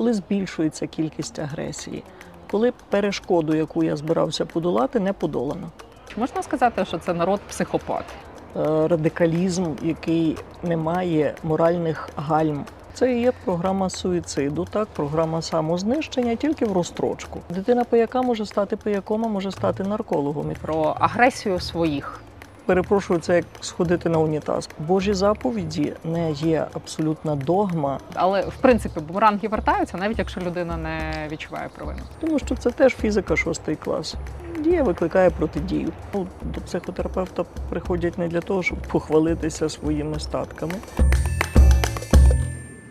коли збільшується кількість агресії, коли перешкоду, яку я збирався подолати, не подолано. Чи можна сказати, що це народ психопат? Е, Радикалізм, який не має моральних гальм. Це і є програма суїциду, так, програма самознищення, тільки в розстрочку. Дитина пияка може стати пияком, а може стати наркологом. Про агресію своїх. Перепрошую, це як сходити на унітаз. Божі заповіді не є абсолютна догма, Але в принципі бумеранги вертаються, навіть якщо людина не відчуває провину. тому що це теж фізика шостий клас. Дія викликає протидію. Ну, До психотерапевта приходять не для того, щоб похвалитися своїми статками.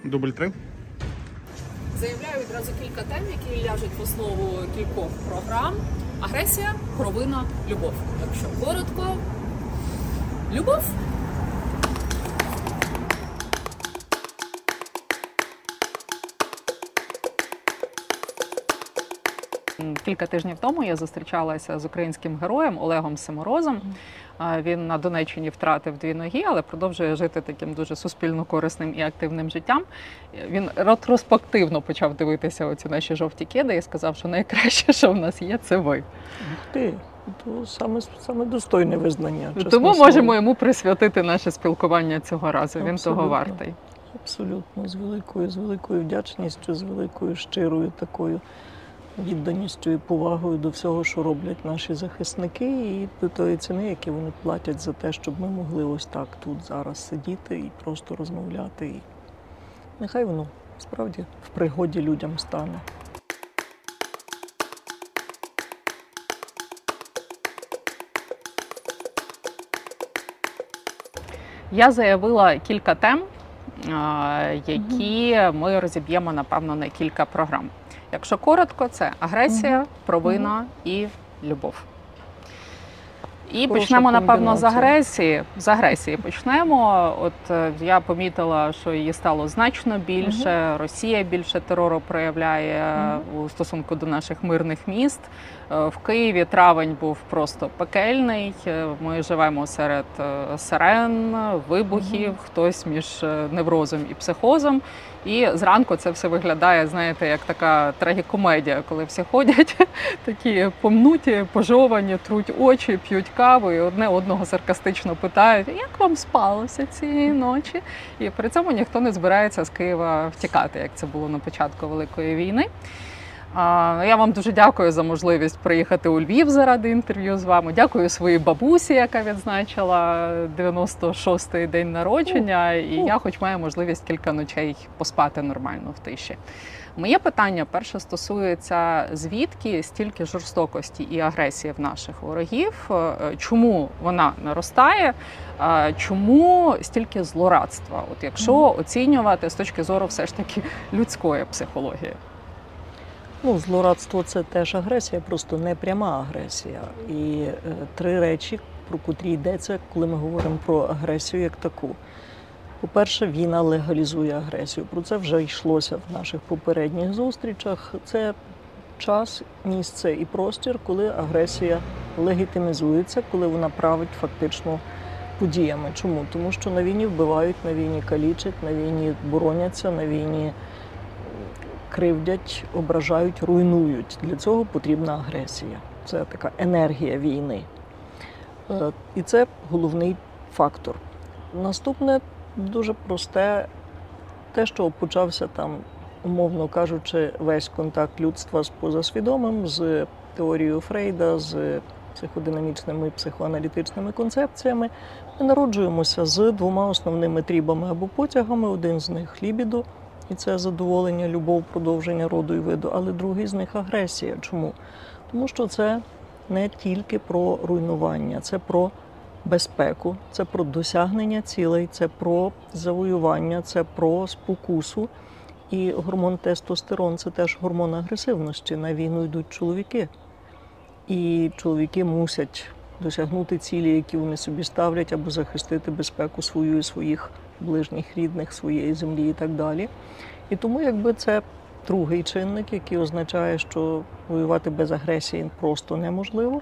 Дубль три. Заявляю відразу кілька тем, які ляжуть в основу кількох програм: агресія, провина, любов. Якщо коротко, любов. Кілька тижнів тому я зустрічалася з українським героєм Олегом Семорозом. Він на Донеччині втратив дві ноги, але продовжує жити таким дуже суспільно корисним і активним життям. Він ретроспективно почав дивитися оці наші жовті кеди і сказав, що найкраще, що в нас є, це ви. Ти, то саме, саме достойне визнання. чесне Тому слово. можемо йому присвятити наше спілкування цього разу. Він того вартий. Абсолютно, з великою, з великою вдячністю, з великою щирою такою відданістю і повагою до всього, що роблять наші захисники, і до тої ціни, які вони платять за те, щоб ми могли ось так тут зараз сидіти і просто розмовляти. І нехай воно справді в пригоді людям стане. Я заявила кілька тем, які ми розіб'ємо напевно на кілька програм. Якщо коротко, це агресія, провина і любов. І Хороша почнемо, напевно, з агресії. З агресії почнемо. От е, я помітила, що її стало значно більше. Росія більше терору проявляє у стосунку до наших мирних міст. Е, В Києві травень був просто пекельний. Е, Ми живемо серед е, сирен, вибухів, хтось між неврозом і психозом. І зранку це все виглядає, знаєте, як така трагікомедія, коли всі ходять такі помнуті, пожовані, труть очі, п'ють каву, і одне одного саркастично питають, як вам спалося цієї ночі? І при цьому ніхто не збирається з Києва втікати, як це було на початку Великої війни. Я вам дуже дякую за можливість приїхати у Львів заради інтерв'ю з вами. Дякую своїй бабусі, яка відзначила 96-й день народження. І я, хоч маю можливість кілька ночей поспати нормально в тиші. Моє питання перше стосується звідки стільки жорстокості і агресії в наших ворогів, Е, чому вона наростає, Е, чому стільки злорадства? От якщо оцінювати з точки зору все ж таки людської психології. Ну, злорадство це теж агресія, просто не пряма агресія. І е, три речі, про котрі йдеться, коли ми говоримо про агресію як таку. По-перше, війна легалізує агресію. Про це вже йшлося в наших попередніх зустрічах. Це час, місце і простір, коли агресія легітимізується, коли вона править фактично подіями. Чому? Тому що на війні вбивають, на війні калічать, на війні бороняться, на війні кривдять, ображають, руйнують. Для цього потрібна агресія. Це така енергія війни. Е, І це головний фактор. Наступне дуже просте, те, що почався там, умовно кажучи, весь контакт людства з позасвідомим, з теорією Фрейда, з психодинамічними і психоаналітичними концепціями. Ми народжуємося з двома основними трібами або потягами. Один з них лібідо, і це задоволення, любов, продовження роду і виду, але другий з них агресія. Чому? Тому що це не тільки про руйнування, це про безпеку, це про досягнення цілей, це про завоювання, це про спокусу. І гормон тестостерон це теж гормон агресивності. На війну йдуть чоловіки. І чоловіки мусять досягнути цілі, які вони собі ставлять, або захистити безпеку свою і своїх ближніх, рідних, своєї землі і так далі. І тому, якби це другий чинник, який означає, що воювати без агресії просто неможливо.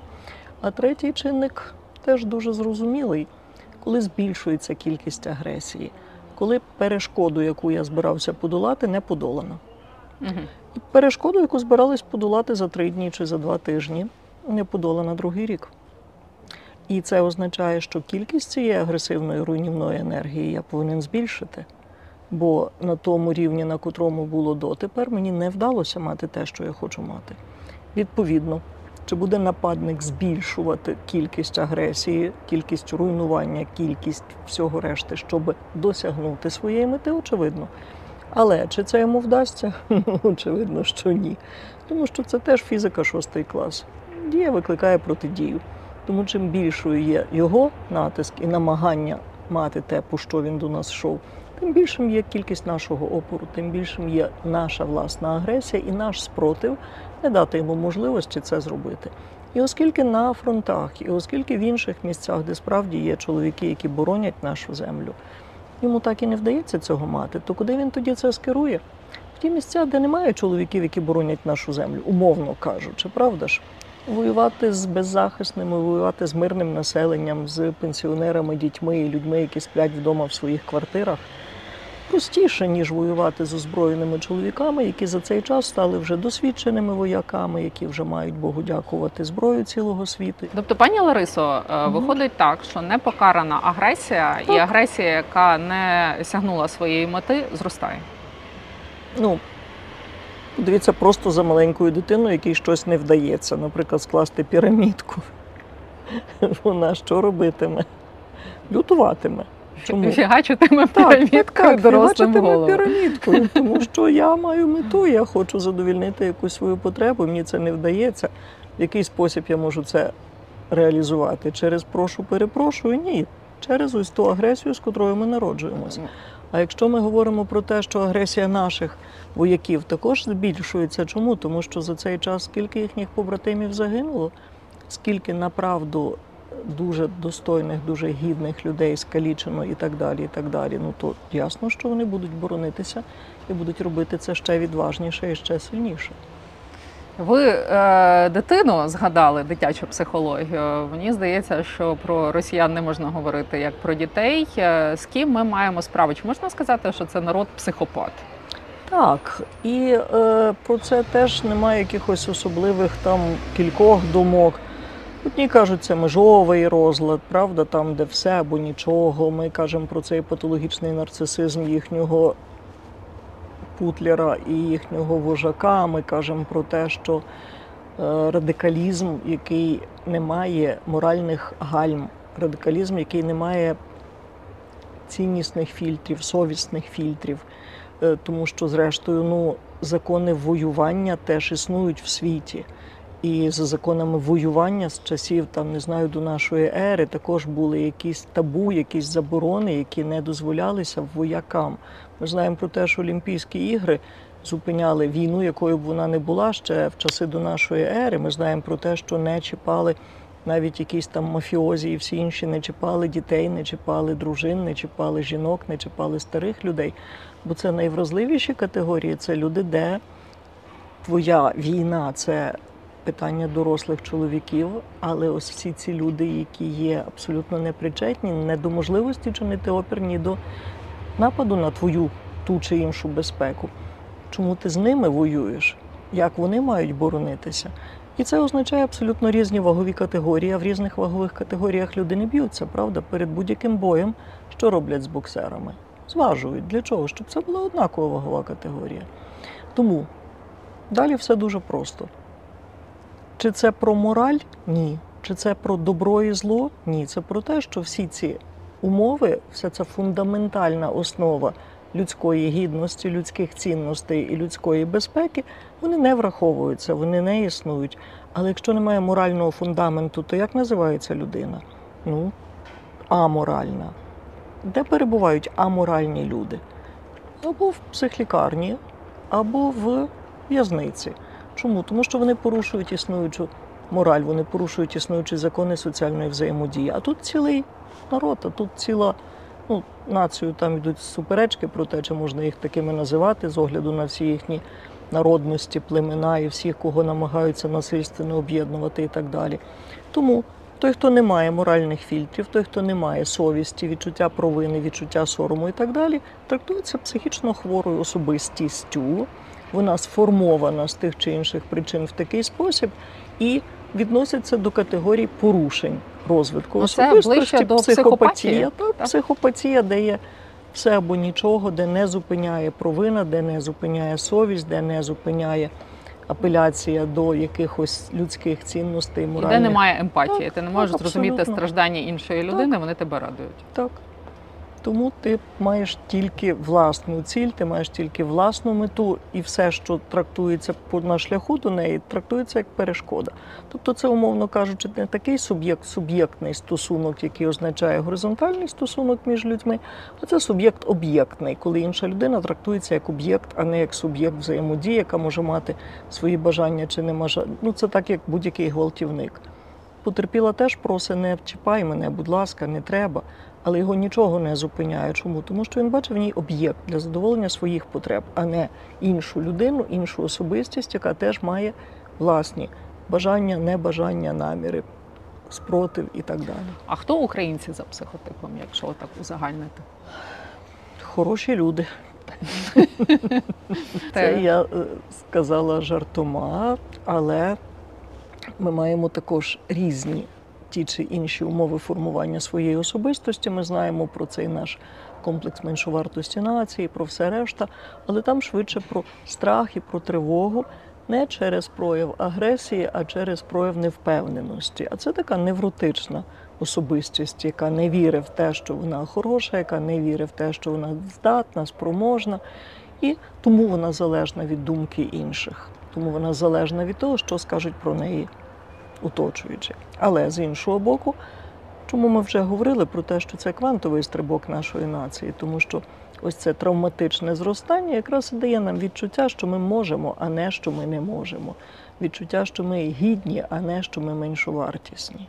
А третій чинник теж дуже зрозумілий, коли збільшується кількість агресії, коли перешкоду, яку я збирався подолати, не подолано. Мгм. І перешкоду, яку збирались подолати за три дні чи за два тижні, не подолана другий рік. І це означає, що кількість цієї агресивної руйнівної енергії я повинен збільшити. Бо на тому рівні, на котрому було дотепер, мені не вдалося мати те, що я хочу мати. Відповідно, чи буде нападник збільшувати кількість агресії, кількість руйнування, кількість всього решти, щоб досягнути своєї мети, очевидно. Але чи це йому вдасться? Очевидно, що ні. Тому що це теж фізика шостий клас. Дія викликає протидію. Тому чим більшою є його натиск і намагання мати те, по що він до нас йшов, тим більшим є кількість нашого опору, тим більшим є наша власна агресія і наш спротив не дати йому можливості це зробити. І оскільки на фронтах, і оскільки в інших місцях, де справді є чоловіки, які боронять нашу землю, йому так і не вдається цього мати, то куди він тоді це скерує? В ті місця, де немає чоловіків, які боронять нашу землю, умовно кажучи, правда ж? Воювати з беззахисними, воювати з мирним населенням, з пенсіонерами, дітьми і людьми, які сплять вдома в своїх квартирах, простіше, ніж воювати з озброєними чоловіками, які за цей час стали вже досвідченими вояками, які вже мають Богу дякувати зброю цілого світу. Тобто, пані Ларисо, е, виходить так, що непокарана агресія і агресія, яка не сягнула своєї мети, зростає. Ну, дивіться, просто за маленькою дитиною, якій щось не вдається, наприклад, скласти пірамідку. Вона що робитиме? Лютуватиме. Чому? Фігачитиме пірамідкою так, так, дорослим голову. пірамідкою, тому що я маю мету, я хочу задовільнити якусь свою потребу, мені це не вдається. В який спосіб я можу це реалізувати? Через прошу, перепрошую? Ні. Через ось ту агресію, з котрою ми народжуємося. А якщо ми говоримо про те, що агресія наших вояків також збільшується, чому? Тому що за цей час скільки їхніх побратимів загинуло, скільки направду дуже достойних, дуже гідних людей скалічено і так далі, і так далі. Ну то ясно, що вони будуть боронитися і будуть робити це ще відважніше і ще сильніше. Ви е, дитину згадали дитячу психологію. Мені здається, що про росіян не можна говорити як про дітей. Е, З ким ми маємо справу? Чи можна сказати, що це народ психопат? Так, і е, про це теж немає якихось особливих там кількох думок. Одні кажуть, це межовий розлад, правда, там, де все або нічого. Ми кажемо про цей патологічний нарцисизм їхнього путлера і їхнього вожака. Ми кажемо про те, що е, радикалізм, який не має моральних гальм, радикалізм, який не має ціннісних фільтрів, совісних фільтрів. Е, тому що, зрештою, ну, закони воювання теж існують в світі. І за законами воювання з часів там не знаю до нашої ери також були якісь табу, якісь заборони, які не дозволялися воякам. Ми знаємо про те, що Олімпійські ігри зупиняли війну, якою б вона не була ще в часи до нашої ери. Ми знаємо про те, що не чіпали навіть якісь там мафіозі і всі інші не чіпали дітей, не чіпали дружин, не чіпали жінок, не чіпали старих людей. Бо це найвразливіші категорії. Це люди, де твоя війна це питання дорослих чоловіків, але ось всі ці люди, які є абсолютно непричетні, не до можливості чинити опір, ні до нападу на твою ту чи іншу безпеку. Чому ти з ними воюєш? Як вони мають боронитися? І це означає абсолютно різні вагові категорії. А в різних вагових категоріях люди не б'ються, правда? Перед будь-яким боєм, що роблять з боксерами? Зважують. Для чого? Щоб це була однакова вагова категорія. Тому далі все дуже просто. Чи це про мораль? Ні. Чи це про добро і зло? Ні. Це про те, що всі ці умови, вся ця фундаментальна основа людської гідності, людських цінностей і людської безпеки, вони не враховуються, вони не існують. Але якщо немає морального фундаменту, то як називається людина? Ну, аморальна. Де перебувають аморальні люди? Або в психлікарні, або в в'язниці. Чому? Тому що вони порушують існуючу мораль, вони порушують існуючі закони соціальної взаємодії. А тут цілий народ, а тут ціла ну, націю, там йдуть суперечки про те, чи можна їх такими називати з огляду на всі їхні народності, племена і всіх, кого намагаються насильственно об'єднувати і так далі. Тому той, хто не має моральних фільтрів, той, хто не має совісті, відчуття провини, відчуття сорому і так далі, трактується психічно хворою особистістю, вона сформована з тих чи інших причин в такий спосіб і відноситься до категорії порушень розвитку Ну, особистості, до психопатія. Так, так? психопатія, де є все або нічого, де не зупиняє провина, де не зупиняє совість, де не зупиняє апеляція до якихось людських цінностей, І де немає емпатії, Так, ти не так, можеш зрозуміти страждання іншої людини, вони тебе радують. Так. Тому ти маєш тільки власну ціль, ти маєш тільки власну мету, і все, що трактується на шляху до неї, трактується як перешкода. Тобто, це, умовно кажучи, не такий суб'єкт, суб'єктний стосунок, який означає горизонтальний стосунок між людьми, а це суб'єкт об'єктний, коли інша людина трактується як об'єкт, а не як суб'єкт взаємодії, яка може мати свої бажання чи не може. Ну це так, як будь-який гвалтівник. Потерпіла теж просить, не чіпай мене, будь ласка, не треба. Але його нічого не зупиняє. Чому? Тому що він бачив в ній об'єкт для задоволення своїх потреб, а не іншу людину, іншу особистість, яка теж має власні бажання, небажання, наміри, спротив і так далі. А хто українці за психотипом, якщо так узагальнити? Хороші люди. Це я е, сказала жартома, але ми маємо також різні ті чи інші умови формування своєї особистості. Ми знаємо про цей наш комплекс меншовартості нації, про все решта, але там швидше про страх і про тривогу. Не через прояв агресії, а через прояв невпевненості. А це така невротична особистість, яка не вірить в те, що вона хороша, яка не вірить в те, що вона здатна, спроможна. І тому вона залежна від думки інших, тому вона залежна від того, що скажуть про неї оточуючі. Але з іншого боку, чому ми вже говорили про те, що це квантовий стрибок нашої нації, тому що ось це травматичне зростання якраз і дає нам відчуття, що ми можемо, а не що ми не можемо. Відчуття, що ми гідні, а не що ми меншовартісні.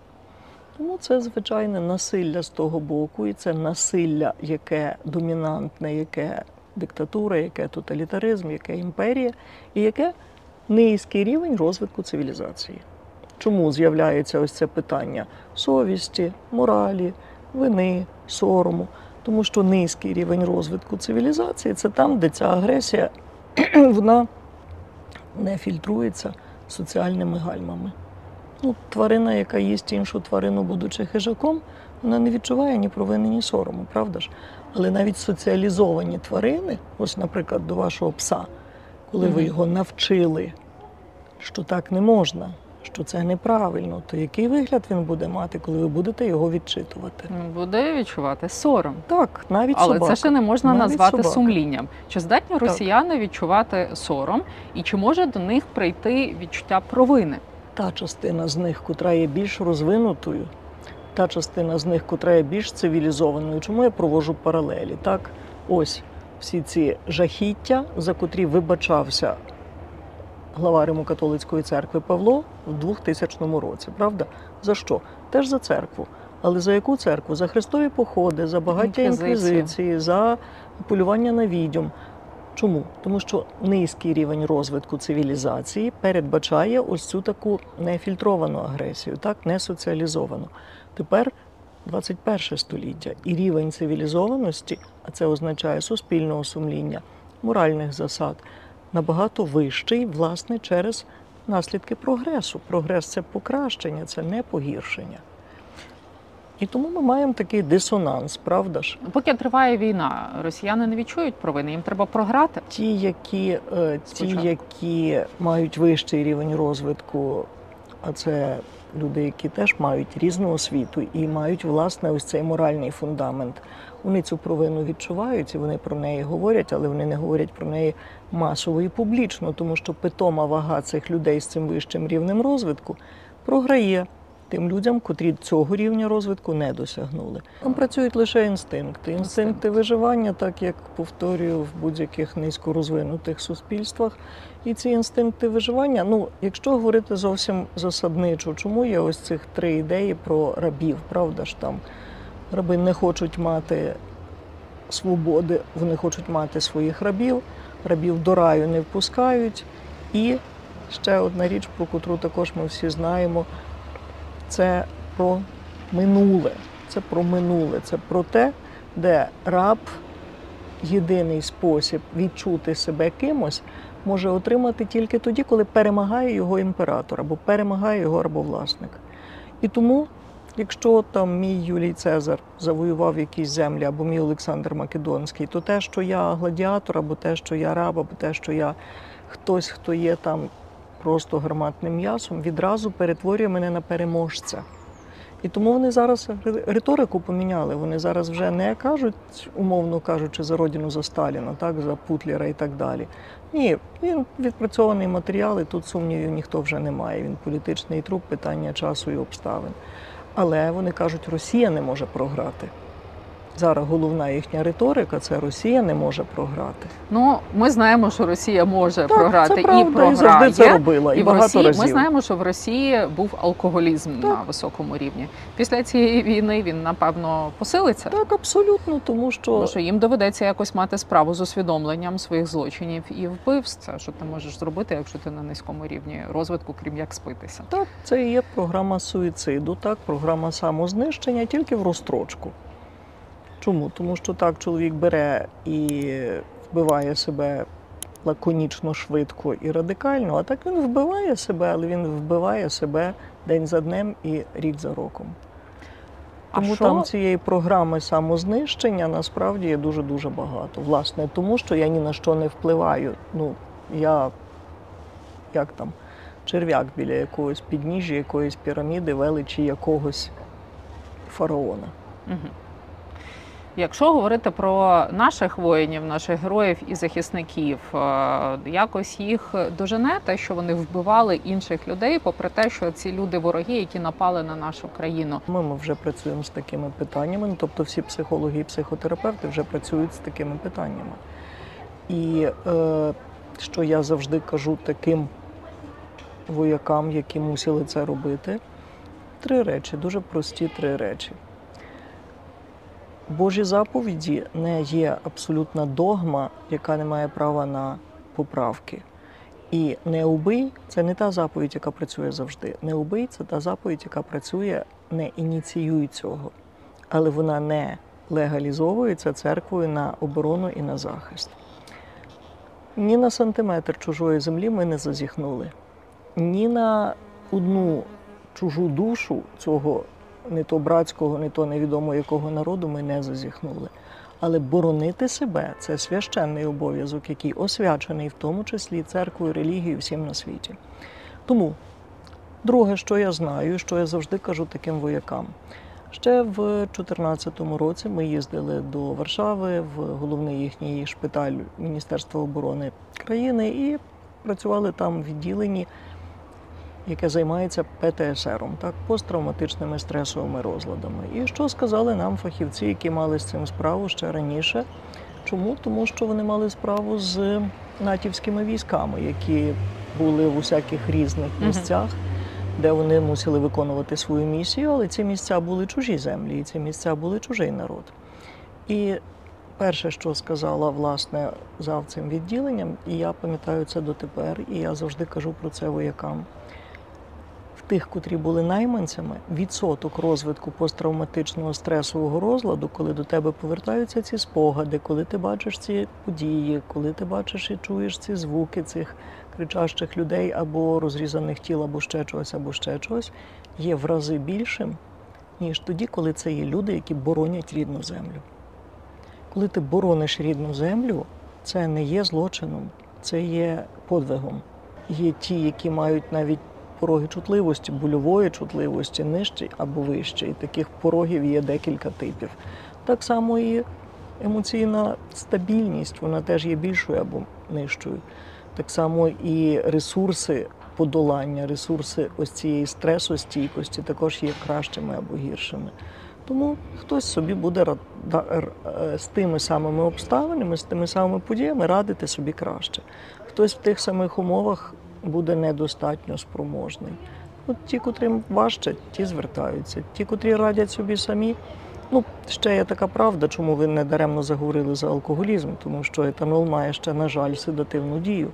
Тому це звичайне насилля з того боку, і це насилля, яке домінантне, яке диктатура, яке тоталітаризм, яке імперія, і яке низький рівень розвитку цивілізації. Чому з'являється ось це питання совісті, моралі, вини, сорому? Тому що низький рівень розвитку цивілізації це там, де ця агресія вона не фільтрується соціальними гальмами. Ну, тварина, яка їсть іншу тварину, будучи хижаком, вона не відчуває ні провини, ні сорому, правда ж? Але навіть соціалізовані тварини, ось, наприклад, до вашого пса, коли ви його навчили, що так не можна, що це неправильно, то який вигляд він буде мати, коли ви будете його відчитувати? Ну, Буде відчувати сором. Так, навіть Але собака. це ще не можна Навіть назвати собака. сумлінням. Чи здатні росіяни відчувати сором, і чи може до них прийти відчуття провини? та частина з них, котра є більш розвинутою, та частина з них, котра є більш цивілізованою. Чому я провожу паралелі? Так, ось всі ці жахіття, за котрі вибачався глава Римо-католицької церкви Павло в 2000 році. Правда? За що? Теж за церкву. Але за яку церкву? За хрестові походи, за багаття інквізиції, за полювання на відьом. Чому? Тому що низький рівень розвитку цивілізації передбачає ось цю таку нефільтровану агресію, так не соціалізовану. Тепер 21 століття і рівень цивілізованості, а це означає суспільного сумління, моральних засад, набагато вищий, власне, через наслідки прогресу. Прогрес це покращення, це не погіршення. І тому ми маємо такий дисонанс, правда ж? Поки триває війна, росіяни не відчують провини, їм треба програти. Ті, які, е, ті, які мають вищий рівень розвитку, а це люди, які теж мають різну освіту і мають власне ось цей моральний фундамент. Вони цю провину відчувають і вони про неї говорять, але вони не говорять про неї масово і публічно, тому що питома вага цих людей з цим вищим рівнем розвитку програє тим людям, котрі цього рівня розвитку не досягнули. Там працюють лише інстинкти. Інстинкти виживання, так як повторюю в будь-яких низькорозвинутих суспільствах. І ці інстинкти виживання, ну, якщо говорити зовсім засадничо, чому є ось цих три ідеї про рабів, правда ж там раби не хочуть мати свободи, вони хочуть мати своїх рабів, рабів до раю не впускають. І ще одна річ, про котру також ми всі знаємо, це про минуле. Це про минуле, це про те, де раб єдиний спосіб відчути себе кимось може отримати тільки тоді, коли перемагає його імператор або перемагає його рабовласник. І тому, якщо там мій Юлій Цезар завоював якісь землі, або мій Олександр Македонський, то те, що я гладіатор, або те, що я раб, або те, що я хтось, хто є там просто гарматним м'ясом, відразу перетворює мене на переможця. І тому вони зараз риторику поміняли. Вони зараз вже не кажуть, умовно кажучи, за родину за Сталіна, так, за Путлера і так далі. Ні, він відпрацьований матеріал, і тут сумнівів ніхто вже не має. Він політичний труп, питання часу і обставин. Але вони кажуть, Росія не може програти. Зараз головна їхня риторика це Росія не може програти. Ну, ми знаємо, що Росія може програти це і правда, програє. і завжди це робила, і, І в багато Росії разів. ми знаємо, що в Росії був алкоголізм Так. на високому рівні. Після цієї війни він напевно посилиться. Так, абсолютно, тому що Тому що їм доведеться якось мати справу з усвідомленням своїх злочинів і вбивств. Це Що ти можеш зробити, якщо ти на низькому рівні розвитку, крім як спитися? Так, це і є програма суїциду, так, програма самознищення тільки в розстрочку. Чому? Тому що так чоловік бере і вбиває себе лаконічно, швидко і радикально, а так він вбиває себе, але він вбиває себе день за днем і рік за роком. А Тому що- там цієї програми самознищення насправді є дуже-дуже багато. Власне, тому що я ні на що не впливаю. Ну, я як там, черв'як біля якогось підніжжя, якоїсь піраміди, величі якогось фараона. Угу. Якщо говорити про наших воїнів, наших героїв і захисників, е, якось їх дожене те, що вони вбивали інших людей, попри те, що ці люди вороги, які напали на нашу країну. Ми, ми вже працюємо з такими питаннями, тобто всі психологи і психотерапевти вже працюють з такими питаннями. І е, що я завжди кажу таким воякам, які мусили це робити, три речі, дуже прості три речі. Божі заповіді не є абсолютна догма, яка не має права на поправки. І не убий це не та заповідь, яка працює завжди. Не убий це та заповідь, яка працює, не ініціює цього, але вона не легалізовується церквою на оборону і на захист. Ні на сантиметр чужої землі ми не зазіхнули, ні на одну чужу душу цього не то братського, не то невідомо якого народу ми не зазіхнули. Але боронити себе це священний обов'язок, який освячений в тому числі церквою, релігією всім на світі. Тому, друге, що я знаю, що я завжди кажу таким воякам. Ще в 2014 році ми їздили до Варшави в головний їхній шпиталь Міністерства оборони країни і працювали там в відділенні, яке займається ПТСР, так, посттравматичними стресовими розладами. І що сказали нам фахівці, які мали з цим справу ще раніше? Чому? Тому що вони мали справу з натівськими військами, які були в усяких різних місцях, де вони мусили виконувати свою місію, але ці місця були чужі землі, і ці місця були чужий народ. І перше, що сказала власне за цим відділенням, і я пам'ятаю це дотепер, і я завжди кажу про це воякам. Тих, котрі були найманцями, відсоток розвитку посттравматичного стресового розладу, коли до тебе повертаються ці спогади, коли ти бачиш ці події, коли ти бачиш і чуєш ці звуки цих кричащих людей або розрізаних тіл, або ще чогось, або ще чогось, є в рази більшим, ніж тоді, коли це є люди, які боронять рідну землю. Коли ти борониш рідну землю, це не є злочином, це є подвигом. Є ті, які мають навіть пороги чутливості, больової чутливості нижчі або вищі. І таких порогів є декілька типів. Так само і емоційна стабільність, вона теж є більшою або нижчою. Так само і ресурси подолання, ресурси ось цієї стресостійкості також є кращими або гіршими. Тому хтось собі буде е, з тими самими обставинами, з тими самими подіями радити собі краще. Хтось в тих самих умовах буде недостатньо спроможний. От ті, котрим важче, ті звертаються. Ті, котрі радять собі самі. Ну, ще є така правда, чому ви не даремно заговорили за алкоголізм, тому що етанол має ще, на жаль, седативну дію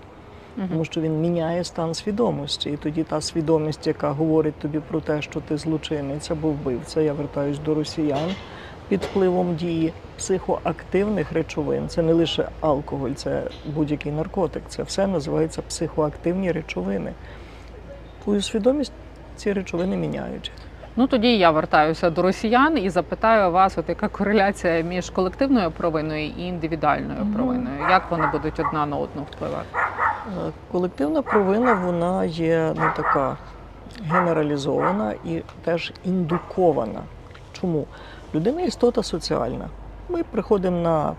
тому що він міняє стан свідомості. І тоді та свідомість, яка говорить тобі про те, що ти злочинець або вбивця, я вертаюсь до росіян, під впливом дії психоактивних речовин. Це не лише алкоголь, це будь-який наркотик. Це все називається психоактивні речовини. Твою свідомість ці речовини міняють. Ну тоді я вертаюся до росіян і запитаю вас, от яка кореляція між колективною провиною і індивідуальною Мгм. провиною? Як вони будуть одна на одну впливати? Е, Колективна провина вона є ну, така генералізована і теж індукована. Чому? Людина істота соціальна. Ми приходимо на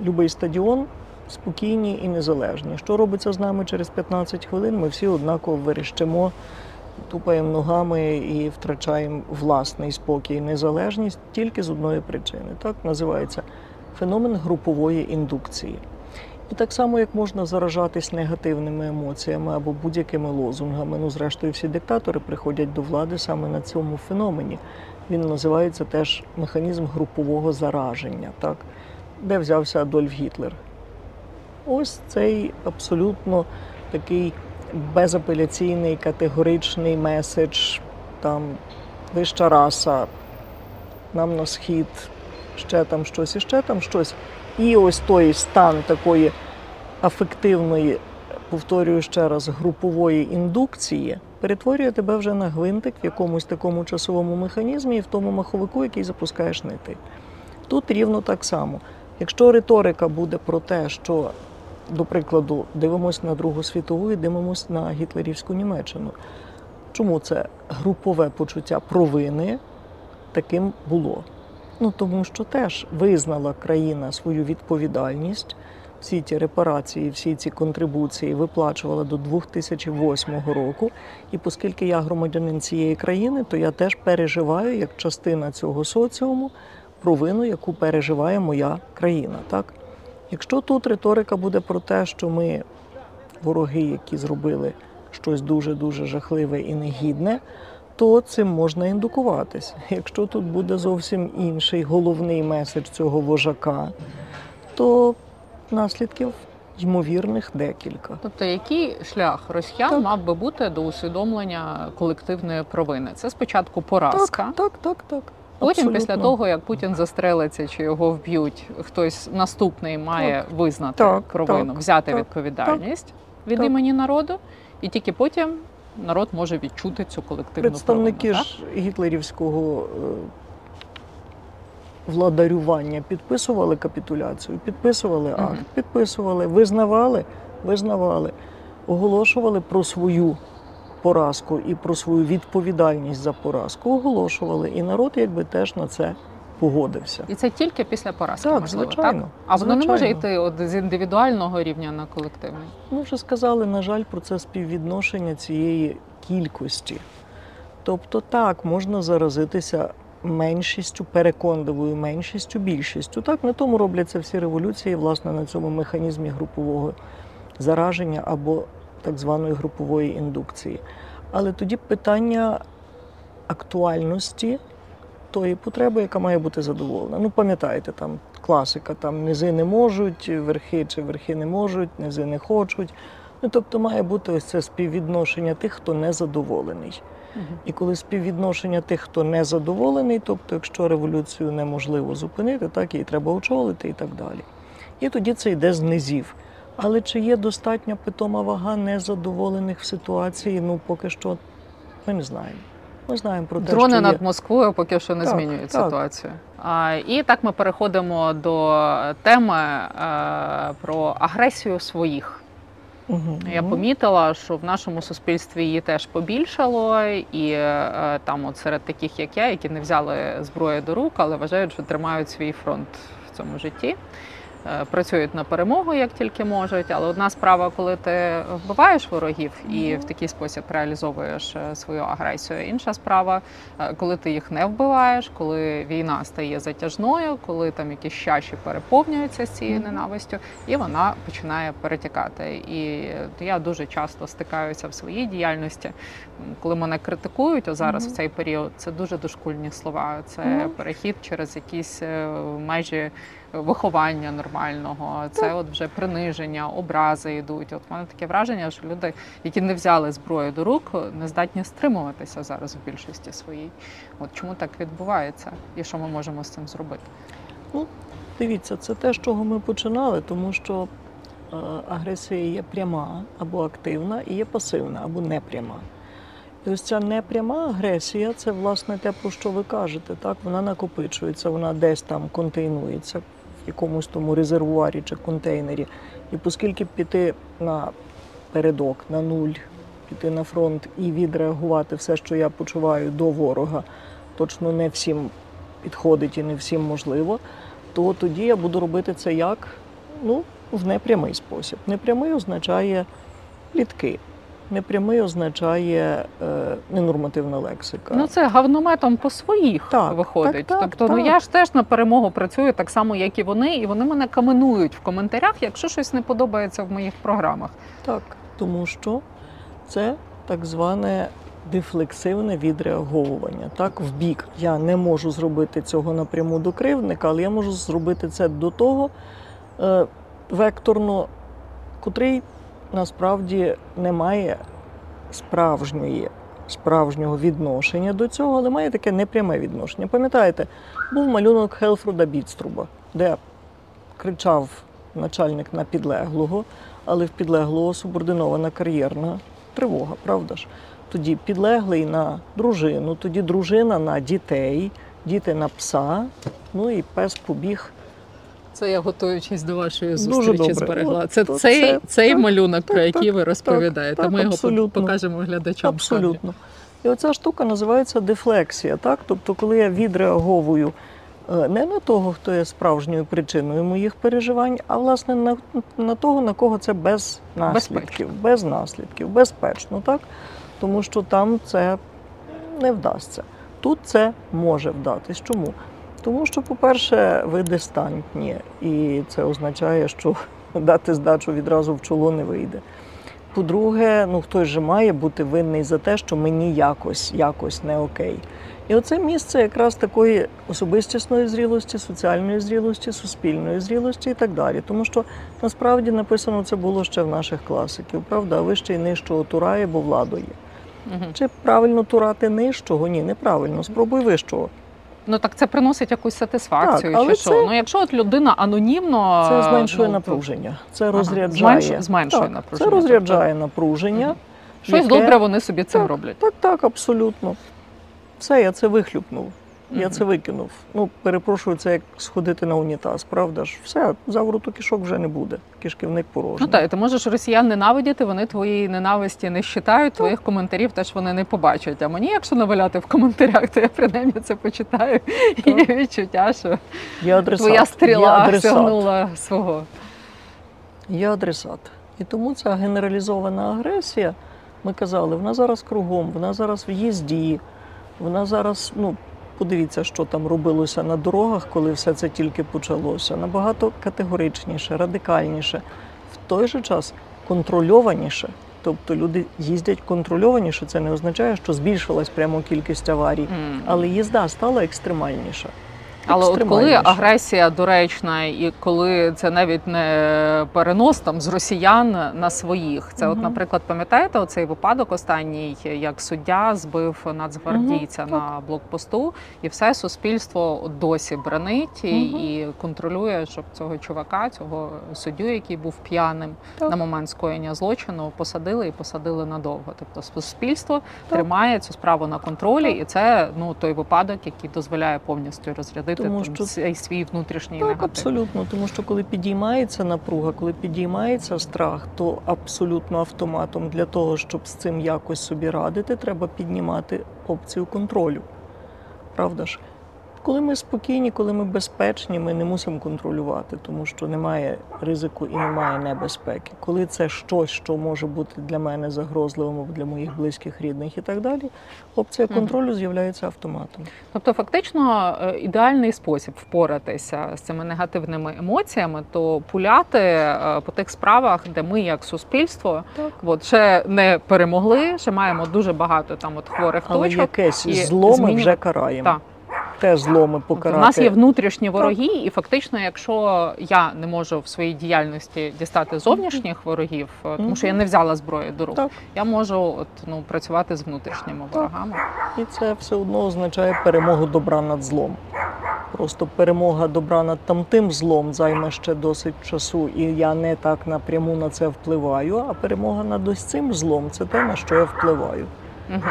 будь-який стадіон спокійні і незалежні. Що робиться з нами через 15 хвилин? Ми всі однаково верещимо, тупаємо ногами і втрачаємо власний спокій, незалежність тільки з одної причини. Так називається феномен групової індукції. І так само, як можна заражатись негативними емоціями або будь-якими лозунгами. Ну, зрештою, всі диктатори приходять до влади саме на цьому феномені. Він називається теж механізм групового зараження. Так? Де взявся Адольф Гітлер? Ось цей абсолютно такий безапеляційний, категоричний меседж, там вища раса, нам на схід, ще там щось і ще там щось. І ось той стан такої афективної, повторюю ще раз, групової індукції перетворює тебе вже на гвинтик в якомусь такому часовому механізмі і в тому маховику, який запускаєш не ти. Тут рівно так само. Якщо риторика буде про те, що, до прикладу, дивимося на Другу світову і дивимося на гітлерівську Німеччину. Чому це групове почуття провини таким було? Ну тому що теж визнала країна свою відповідальність. Всі ті репарації, всі ці контрибуції виплачувала до 2008 року. І оскільки я громадянин цієї країни, то я теж переживаю як частина цього соціуму провину, яку переживає моя країна. Так? Якщо тут риторика буде про те, що ми вороги, які зробили щось дуже дуже жахливе і негідне, то цим можна індукуватись. Якщо тут буде зовсім інший головний меседж цього вожака, то наслідків ймовірних декілька. Тобто, який шлях росіян Так. мав би бути до усвідомлення колективної провини? Це спочатку поразка. Так, так, так, так. Потім, Абсолютно. після того, як Путін застрелиться чи його вб'ють, хтось наступний має визнати Так, провину, так, взяти так, відповідальність від так. імені народу, і тільки потім народ може відчути цю колективну Представники провину. ж гітлерівського е, владарювання підписували капітуляцію, підписували акт, підписували, визнавали, визнавали, оголошували про свою поразку і про свою відповідальність за поразку. Оголошували, і народ якби теж на це погодився. І це тільки після поразки, Так, можливо, звичайно, так? А воно не може йти от з індивідуального рівня на колективний. Ми вже сказали, на жаль, про це співвідношення цієї кількості. Тобто, так, можна заразитися меншістю, переконливою меншістю, більшістю. Так, на тому робляться всі революції, власне, на цьому механізмі групового зараження або так званої групової індукції. Але тоді питання актуальності тої потреби, яка має бути задоволена. Ну, пам'ятаєте, там класика, там низи не можуть, верхи чи верхи не можуть, низи не хочуть. Ну, тобто має бути ось це співвідношення тих, хто не задоволений. І коли співвідношення тих, хто не задоволений, тобто, якщо революцію неможливо зупинити, так її треба очолити і так далі. І тоді це йде з низів. Але чи є достатня питома вага незадоволених в ситуації? Ну, поки що ми не знаємо. Ми знаємо про те, Дрони що є. над Москвою поки що не Так, змінюють так. ситуацію. А, і так ми переходимо до теми е, про агресію своїх. Мгм. Я помітила, що в нашому суспільстві її теж побільшало, і е, там, от серед таких, як я, які не взяли зброю до рук, але вважають, що тримають свій фронт в цьому житті. Е, Працюють на перемогу як тільки можуть. Але одна справа, коли ти вбиваєш ворогів і в такий спосіб реалізовуєш е, свою агресію. Інша справа, е, коли ти їх не вбиваєш, коли війна стає затяжною, коли там якісь чаші переповнюються з цією ненавистю, і вона починає перетікати. І я дуже часто стикаюся в своїй діяльності, коли мене критикують, а зараз Мгм. в цей період це дуже дошкульні слова. Це Мгм. перехід через якісь межі виховання нормального, це от вже приниження, образи йдуть. От в мене таке враження, що люди, які не взяли зброю до рук, не здатні стримуватися зараз в більшості своїй. От чому так відбувається, і що ми можемо з цим зробити? Ну, Дивіться, це те, з чого ми починали, тому що е, агресія є пряма або активна, і є пасивна або непряма. І ось ця непряма агресія це власне те, про що ви кажете. Так, вона накопичується, вона десь там контейнується якомусь тому резервуарі чи контейнері. І оскільки піти на передок, на нуль, піти на фронт і відреагувати все, що я почуваю до ворога, точно не всім підходить і не всім можливо то тоді я буду робити це як? Ну, в непрямий спосіб. Непрямий означає плітки. Непрямий означає е, ненормативна лексика. Ну це гавнометом по своїх Так, виходить. так, так, тобто, ну я ж теж на перемогу працюю так само, як і вони, і вони мене каменують в коментарях, якщо щось не подобається в моїх програмах. Так, тому що це так зване дефлексивне відреаговування. Так, в бік я не можу зробити цього напряму до кривдника, але я можу зробити це до того е, векторно, котрий насправді не має справжньої. Справжнього відношення до цього, але має таке непряме відношення. Пам'ятаєте, був малюнок Хелфруда Бідструба, де кричав начальник на підлеглого, але в підлеглого субординована кар'єрна тривога, правда ж? Тоді підлеглий на дружину, тоді дружина на дітей, діти на пса, ну і пес побіг. Це я готуючись до вашої зустрічі добре. зберегла. От, Це то цей, це- цей так, малюнок, про так, який ви розповідаєте. так, Ми його абсолютно. покажемо глядачам. Абсолютно. І оця штука називається дефлексія. Так? Тобто, коли я відреаговую е, не на того, хто є справжньою причиною моїх переживань, а власне на, на того, на кого це без наслідків, без наслідків, безпечно, так? Тому що там це не вдасться. Тут це може вдатись. Чому? Тому що, по-перше, ви дистантні, і це означає, що дати здачу відразу в чоло не вийде. По-друге, ну хтось же має бути винний за те, що мені якось, якось не окей. І оце місце якраз такої особистісної зрілості, соціальної зрілості, суспільної зрілості і так далі. Тому що насправді написано це було ще в наших класиків, правда, вище й нижчого турає, бо владу є. Угу. Чи правильно турати нижчого? Ні, неправильно. Спробуй вищого. Ну так це приносить якусь сатисфакцію, Так, але чи що? Ну якщо от людина анонімно Це зменшує ну, напруження. Це розряджає. ага, зменшує так, напруження, Це розряджає напруження. Угу. Щось яке- добре вони собі цим Так, роблять. Так, так, абсолютно. Все, я це вихлюпнув. Я це викинув. Ну, перепрошую, це як сходити на унітаз, правда ж? Все, завороту кишок вже не буде. Кишківник порожній. Ну так, і ти можеш росіян ненавидіти, вони твої ненависті не считають, твоїх коментарів теж вони не побачать. А мені, якщо наваляти в коментарях, то я принаймні це почитаю. І є відчуття, що Я адресат. твоя стріла сягнула свого. Я адресат. І тому ця генералізована агресія, ми казали, вона зараз кругом, вона зараз в їзді, вона зараз, ну, подивіться, що там робилося на дорогах, коли все це тільки почалося. Набагато категоричніше, радикальніше, в той же час контрольованіше. Тобто люди їздять контрольованіше, це не означає, що збільшилась прямо кількість аварій, але їзда стала екстремальніша. Але от коли агресія доречна, і коли це навіть не перенос там з росіян на своїх, це, от, наприклад, пам'ятаєте оцей випадок останній, як суддя збив нацгвардійця Мгм, на блокпосту, і все суспільство досі бранить і, і контролює, щоб цього чувака, цього суддю, який був п'яним Так. на момент скоєння злочину, посадили і посадили надовго. Тобто суспільство Так. тримає цю справу на контролі, і це ну той випадок, який дозволяє повністю розрядити Тому там, що- цей свій внутрішній Так, негатив. абсолютно. Тому що коли підіймається напруга, коли підіймається страх, то абсолютно автоматом для того, щоб з цим якось собі радити, треба піднімати опцію контролю. Правда ж? Коли ми спокійні, коли ми безпечні, ми не мусимо контролювати, тому що немає ризику і немає небезпеки. Коли це щось, що може бути для мене загрозливим або для моїх близьких, рідних і так далі, опція контролю з'являється автоматом. Тобто, фактично, е, ідеальний спосіб впоратися з цими негативними емоціями, то пуляти е, по тих справах, де ми, як суспільство, Так. от ще не перемогли, ще маємо дуже багато там от хворих Але точок. якесь зло ми змінювати- вже караємо. Так. Теж зломи покарати. У нас є внутрішні вороги, і фактично, якщо я не можу в своїй діяльності дістати зовнішніх ворогів, е, тому що я не взяла зброю до рук, Так. я можу от ну працювати з внутрішніми ворогами. І це все одно означає перемогу добра над злом. Просто перемога добра над тамтим злом займе ще досить часу, і я не так напряму на це впливаю. А перемога над ось цим злом це те, на що я впливаю. Угу.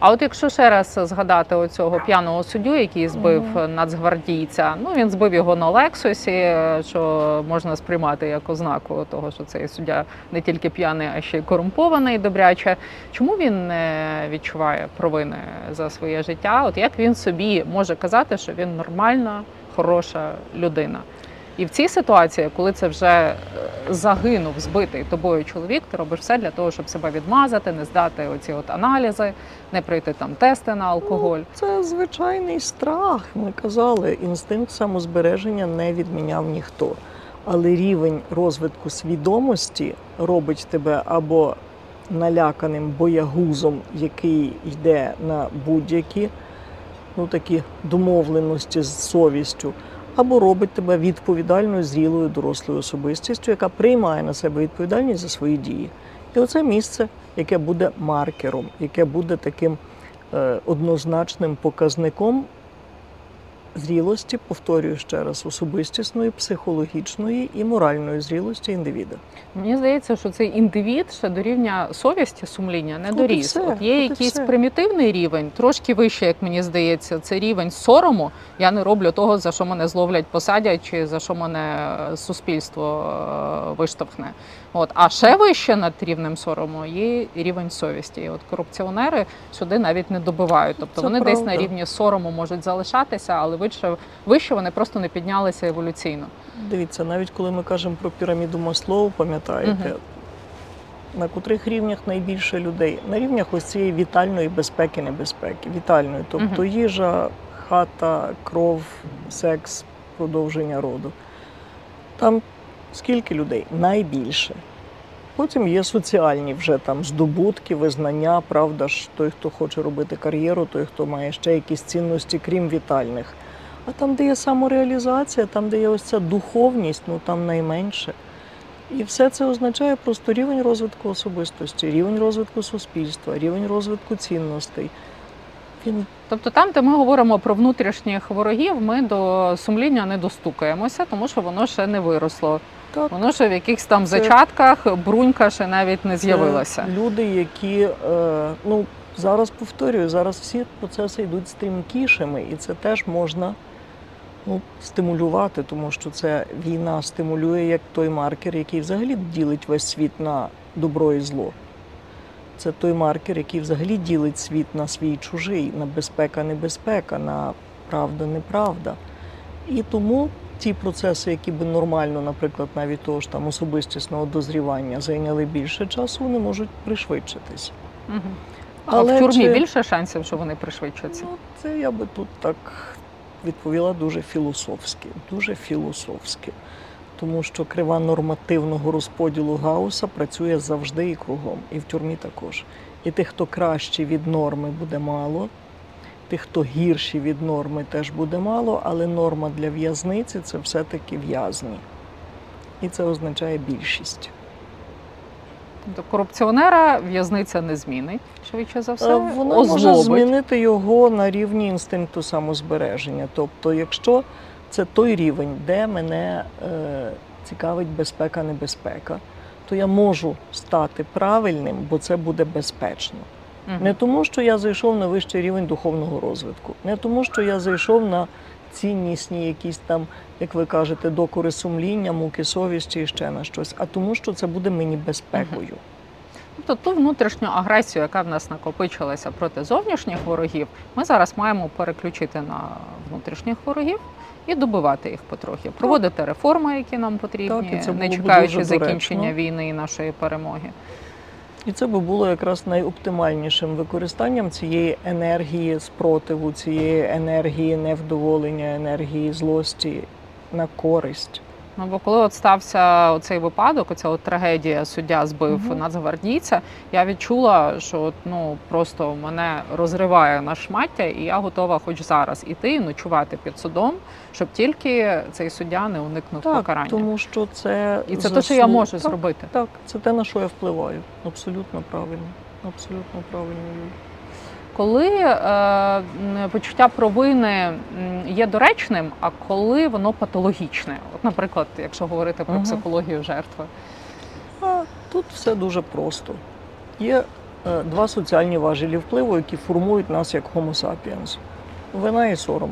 А от якщо ще раз згадати оцього п'яного суддю, який збив Мгм. нацгвардійця, ну він збив його на Лексусі, що можна сприймати як ознаку того, що цей суддя не тільки п'яний, а ще й корумпований добряче. Чому він не відчуває провини за своє життя? От як він собі може казати, що він нормальна, хороша людина? І в цій ситуації, коли це вже е, загинув збитий тобою чоловік, ти робиш все для того, щоб себе відмазати, не здати оці от аналізи, не пройти там тести на алкоголь. Це звичайний страх. Ми казали, інстинкт самозбереження не відміняв ніхто. Але рівень розвитку свідомості робить тебе або наляканим боягузом, який йде на будь-які ну, такі домовленості з совістю, або робить тебе відповідальною, зрілою, дорослою особистістю, яка приймає на себе відповідальність за свої дії. І оце місце, яке буде маркером, яке буде таким е, однозначним показником зрілості, повторюю ще раз, особистісної, психологічної і моральної зрілості індивіда. Мені здається, що цей індивід ще до рівня совісті, сумління не доріс. все, От є якийсь все. примітивний рівень, трошки вище, як мені здається, це рівень сорому. Я не роблю того, за що мене зловлять, посадять, чи за що мене е, суспільство е, виштовхне. От а ще вище над рівнем сорому є рівень совісті. І от корупціонери сюди навіть не добивають. Тобто Це вони десь на рівні сорому можуть залишатися, але вище, вище вони просто не піднялися еволюційно. Дивіться, навіть коли ми кажемо про піраміду Маслоу, пам'ятаєте, на котрих рівнях найбільше людей? На рівнях ось цієї вітальної безпеки, небезпеки. Вітальної, тобто Мгм. їжа, хата, кров, секс, продовження роду. Там скільки людей? Найбільше. Потім є соціальні вже там здобутки, визнання, правда ж, той, хто хоче робити кар'єру, той, хто має ще якісь цінності, крім вітальних. А там, де є самореалізація, там, де є ось ця духовність, ну там найменше. І все це означає просто рівень розвитку особистості, рівень розвитку суспільства, рівень розвитку цінностей. Він Тобто там, де ми говоримо про внутрішніх ворогів, ми до сумління не достукаємося, тому що воно ще не виросло. Так. Воно ще в якихось там Це- зачатках брунька ще навіть не з'явилася. Люди, які е, ну зараз повторюю, зараз всі процеси йдуть стрімкішими, і це теж можна ну, стимулювати, тому що це війна стимулює як той маркер, який взагалі ділить весь світ на добро і зло. Це той маркер, який взагалі ділить світ на свій чужий, на безпека, небезпека, на правда, неправда. І тому ті процеси, які би нормально, наприклад, навіть того ж там особистісного дозрівання зайняли більше часу, вони можуть пришвидшитись. Угу. Але а в тюрмі чи- більше шансів, що вони пришвидшаться. Ну, це я би тут так відповіла дуже філософськи, дуже філософськи. Тому що крива нормативного розподілу Гауса працює завжди і кругом, і в тюрмі також. І тих, хто кращі від норми, буде мало, тих, хто гірші від норми, теж буде мало, але норма для в'язниці це все-таки в'язні. І це означає більшість. Тобто корупціонера в'язниця не змінить, швидше за все. Е, Вона може змінити його на рівні інстинкту самозбереження. Тобто, якщо це той рівень, де мене е, цікавить безпека, небезпека, то я можу стати правильним, бо це буде безпечно. Не тому, що я зайшов на вищий рівень духовного розвитку, не тому, що я зайшов на ціннісні якісь там, як ви кажете, докори сумління, муки совісті і ще на щось, а тому, що це буде мені безпекою. Тобто ту внутрішню агресію, яка в нас накопичилася проти зовнішніх ворогів, ми зараз маємо переключити на внутрішніх ворогів і добивати їх потрохи, проводити реформи, які нам потрібні, Так, не чекаючи закінчення доречно. війни і нашої перемоги. І це би було якраз найоптимальнішим використанням цієї енергії спротиву, цієї енергії невдоволення, енергії злості на користь Ну бо коли от стався оцей випадок, оця от трагедія, суддя збив Мгм. нацгвардійця, я відчула, що от, ну просто мене розриває на шмаття, і я готова хоч зараз іти і ночувати під судом, щоб тільки цей суддя не уникнув Так, покарання. тому що це І це те, що я можу так, зробити. Так, це те, на що я впливаю. Абсолютно правильно. Абсолютно правильно. Коли е, почуття провини є доречним, а коли воно патологічне, от, наприклад, якщо говорити про Мгм. психологію жертви. Тут все дуже просто. Є е, два соціальні важелі впливу, які формують нас як Homo sapiens. Вина і сором.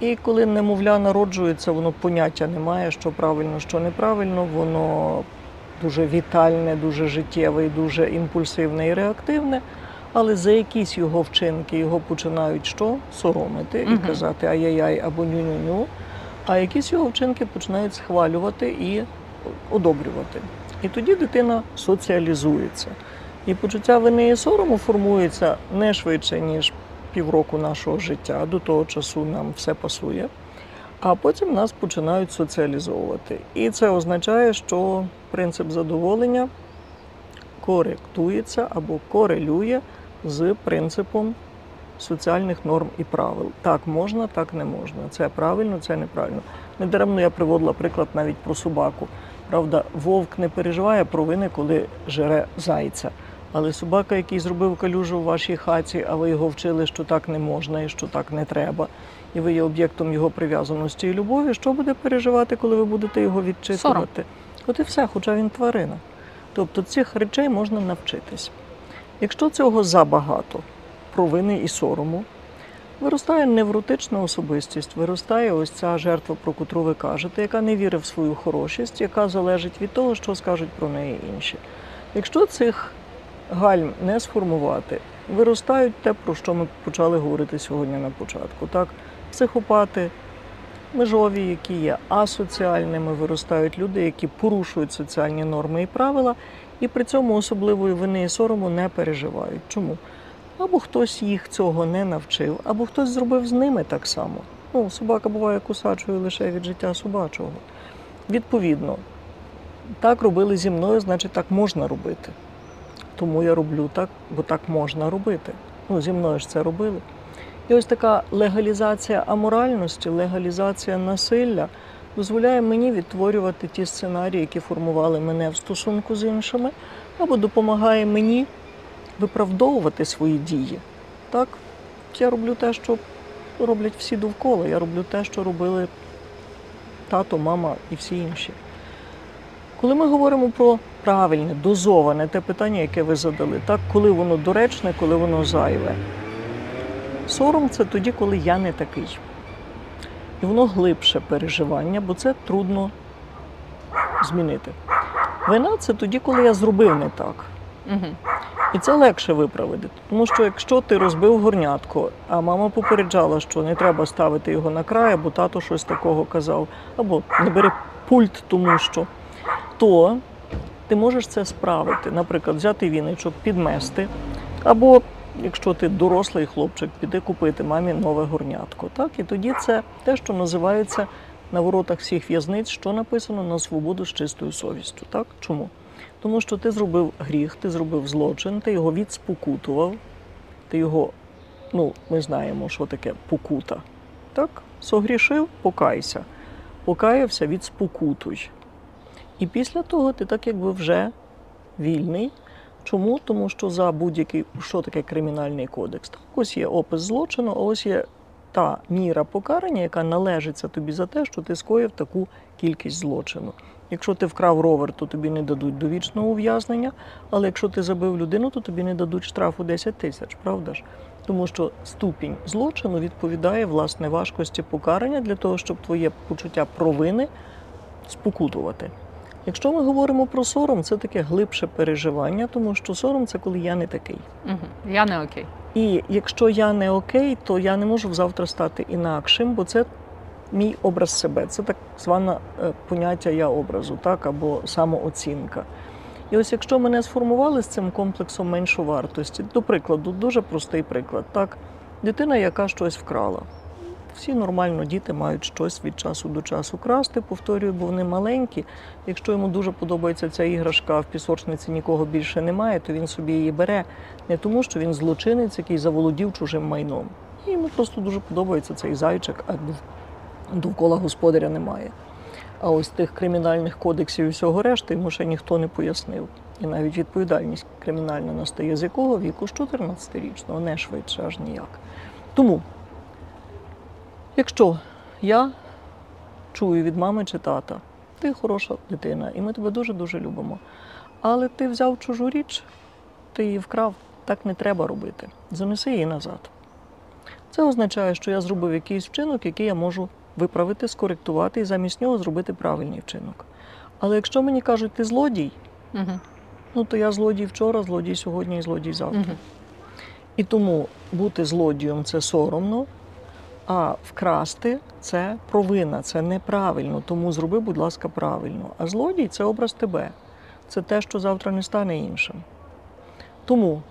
І коли немовля народжується, воно поняття не має, що правильно, що неправильно, воно дуже вітальне, дуже життєве, і дуже імпульсивне і реактивне. Але за якісь його вчинки його починають що? Соромити і казати ай-яй-яй або ню-ню-ню. А якісь його вчинки починають схвалювати і одобрювати. І тоді дитина соціалізується. І почуття вини і сорому формується не швидше, ніж півроку нашого життя. До того часу нам все пасує. А потім нас починають соціалізовувати. І це означає, що принцип задоволення коректується або корелює з принципом соціальних норм і правил. Так можна, так не можна. Це правильно, це неправильно. Недаремно я приводила приклад навіть про собаку. Правда, вовк не переживає провини, коли жере зайця. Але собака, який зробив калюжу в вашій хаті, а ви його вчили, що так не можна і що так не треба, і ви є об'єктом його прив'язаності і любові, що буде переживати, коли ви будете його відчитувати? От і все, хоча він тварина. Тобто цих речей можна навчитись. Якщо цього забагато, провини і сорому, виростає невротична особистість, виростає ось ця жертва, про котру ви кажете, яка не вірить в свою хорошість, яка залежить від того, що скажуть про неї інші. Якщо цих гальм не сформувати, виростають те, про що ми почали говорити сьогодні на початку. Так? Психопати, межові, які є асоціальними, виростають люди, які порушують соціальні норми і правила, і при цьому особливої вини і сорому не переживають. Чому? Або хтось їх цього не навчив, або хтось зробив з ними так само. Ну, собака буває кусачою лише від життя собачого. Відповідно, так робили зі мною, значить, так можна робити. Тому я роблю так, бо так можна робити. Ну, зі мною ж це робили. І ось така легалізація аморальності, легалізація насилля дозволяє мені відтворювати ті сценарії, які формували мене в стосунку з іншими, або допомагає мені виправдовувати свої дії. Так, я роблю те, що роблять всі довкола. Я роблю те, що робили тато, мама і всі інші. Коли ми говоримо про правильне, дозоване те питання, яке ви задали, так, коли воно доречне, коли воно зайве. Сором це тоді, коли я не такий. І воно глибше переживання, бо це трудно змінити. Вина це тоді, коли я зробив не так. Угу. І це легше виправити. Тому що якщо ти розбив горнятко, а мама попереджала, що не треба ставити його на край, або тато щось такого казав, або не бери пульт, тому що, то ти можеш це справити. Наприклад, взяти віничок, підмести, або якщо ти дорослий хлопчик, піди купити мамі нове горнятко. Так? І тоді це те, що називається на воротах всіх в'язниць, що написано на свободу з чистою совістю. Так? Чому? Тому що ти зробив гріх, ти зробив злочин, ти його відспокутував, ти його, ну, ми знаємо, що таке покута. Так? Согрішив, покайся. Покаявся, відспокутуй. І після того ти так якби вже вільний. Чому? Тому що за будь-який, що таке кримінальний кодекс? Ось є опис злочину, а ось є та міра покарання, яка належиться тобі за те, що ти скоїв таку кількість злочину. Якщо ти вкрав ровер, то тобі не дадуть довічного ув'язнення, але якщо ти забив людину, то тобі не дадуть штрафу 10 тисяч, правда ж? Тому що ступінь злочину відповідає власне важкості покарання для того, щоб твоє почуття провини спокутувати. Якщо ми говоримо про сором, це таке глибше переживання, тому що сором це коли я не такий. Угу. Я не окей. І якщо я не окей, то я не можу завтра стати інакшим, бо це мій образ себе. Це так зване поняття я образу, так, або самооцінка. І ось якщо мене сформували з цим комплексом меншовартості, до прикладу, дуже простий приклад, так, дитина, яка щось вкрала. Всі нормально діти мають щось від часу до часу красти, повторюю, бо вони маленькі. Якщо йому дуже подобається ця іграшка, в пісочниці нікого більше немає, то він собі її бере не тому, що він злочинець, який заволодів чужим майном. Йому просто дуже подобається цей зайчик, а довкола господаря немає. А ось тих кримінальних кодексів і всього решти йому ще ніхто не пояснив. І навіть відповідальність кримінальна настає з якого віку? З 14-річного, не швидше, аж ніяк. Тому, якщо я чую від мами чи тата, ти хороша дитина, і ми тебе дуже-дуже любимо. Але ти взяв чужу річ, ти її вкрав, так не треба робити. Занеси її назад. Це означає, що я зробив якийсь вчинок, який я можу виправити, скоректувати і замість нього зробити правильний вчинок. Але якщо мені кажуть, ти злодій, Угу. ну то я злодій вчора, злодій сьогодні і злодій завтра. Угу. І тому бути злодієм це соромно, а вкрасти це провина, це неправильно. Тому зроби, будь ласка, правильно. А злодій це образ тебе. Це те, що завтра не стане іншим. Тому,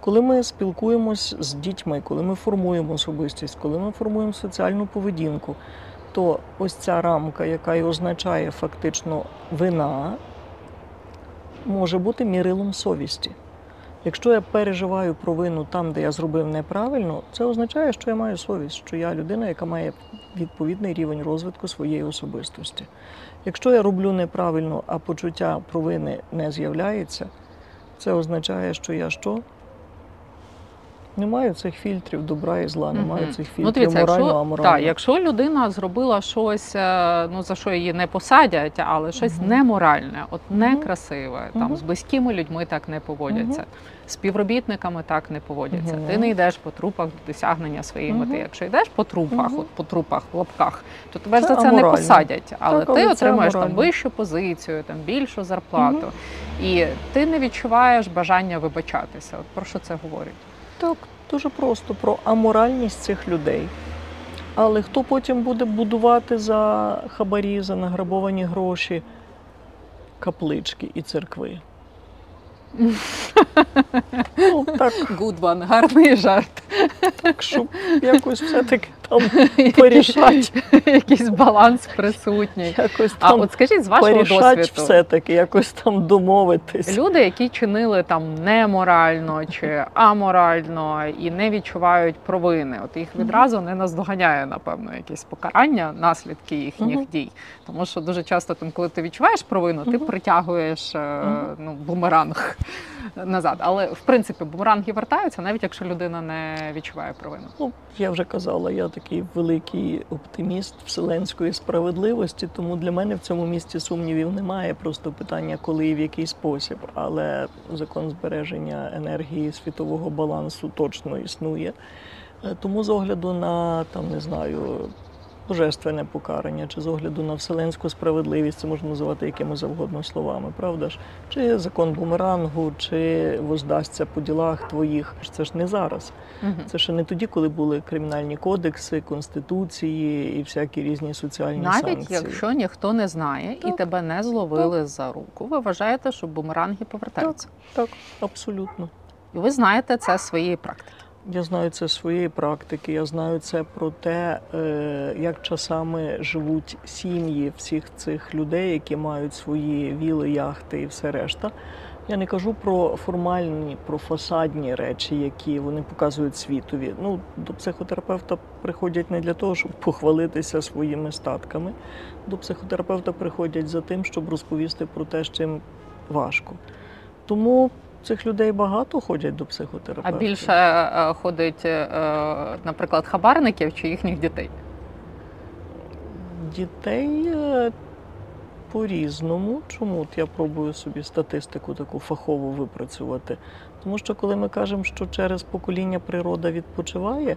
коли ми спілкуємось з дітьми, коли ми формуємо особистість, коли ми формуємо соціальну поведінку, то ось ця рамка, яка і означає фактично вина, може бути мірилом совісті. Якщо я переживаю провину там, де я зробив неправильно, це означає, що я маю совість, що я людина, яка має відповідний рівень розвитку своєї особистості. Якщо я роблю неправильно, а почуття провини не з'являється, це означає, що я що? Не маю цих фільтрів добра і зла, не маю Мгм. цих Ну, фільтрів дивіться, морально, якщо, аморально. так, якщо людина зробила щось, е, ну за що її не посадять, але щось Мгм. неморальне, от некрасиве, там з близькими людьми так не поводяться, з співробітниками так не поводяться. Ти не йдеш по трупах до досягнення своєї мети. Якщо йдеш по трупах, от по трупах в лапках, то тебе ж Це за це не посадять. Але Так, ти отримаєш там вищу позицію, там більшу зарплату, і ти не відчуваєш бажання вибачатися. От про що це говорить? Так, дуже просто про аморальність цих людей. Але хто потім буде будувати за хабарі, за награбовані гроші каплички і церкви? Ну, так, Good one, гарний жарт. так, щоб якось все-таки там порішать, Якийсь баланс присутній. якось А там от скажіть з вашого досвіду, все-таки, якось там домовитись. люди, які чинили там неморально чи аморально і не відчувають провини, от їх відразу не наздоганяє, напевно, якесь покарання, наслідки їхніх дій. Тому що дуже часто, там, коли ти відчуваєш провину, ти притягуєш е, ну, бумеранг назад. Але в принципі бумеранги вертаються, навіть якщо людина не відчуває провину. Ну, я вже казала, я такий великий оптиміст вселенської справедливості, тому для мене в цьому місці сумнівів немає. Просто питання, коли і в який спосіб. Але закон збереження енергії світового балансу точно існує. Е, Тому з огляду на там не знаю. Божественне покарання, чи з огляду на вселенську справедливість, це можна називати якими завгодно словами, правда ж? Чи закон бумерангу, чи воздасться по ділах твоїх. Це ж не зараз. Мгм. Це ще не тоді, коли були кримінальні кодекси, конституції і всякі різні соціальні Навіть санкції. якщо ніхто не знає і тебе не зловили за руку, ви вважаєте, що бумеранги повертаються. Так, абсолютно. І ви знаєте це з своєї практики. Я знаю це своєї практики. Я знаю це про те, е, як часами живуть сім'ї всіх цих людей, які мають свої віли, яхти і все решта. Я не кажу про формальні, про фасадні речі, які вони показують світові. Ну, до психотерапевта приходять не для того, щоб похвалитися своїми статками. До психотерапевта приходять за тим, щоб розповісти про те, з чим важко. Тому цих людей багато ходять до А більше е, ходить, е, наприклад, хабарників чи їхніх дітей. Дітей е, по-різному. Чому От я пробую собі статистику таку фахову випрацювати? Тому що коли ми кажемо, що через покоління природа відпочиває,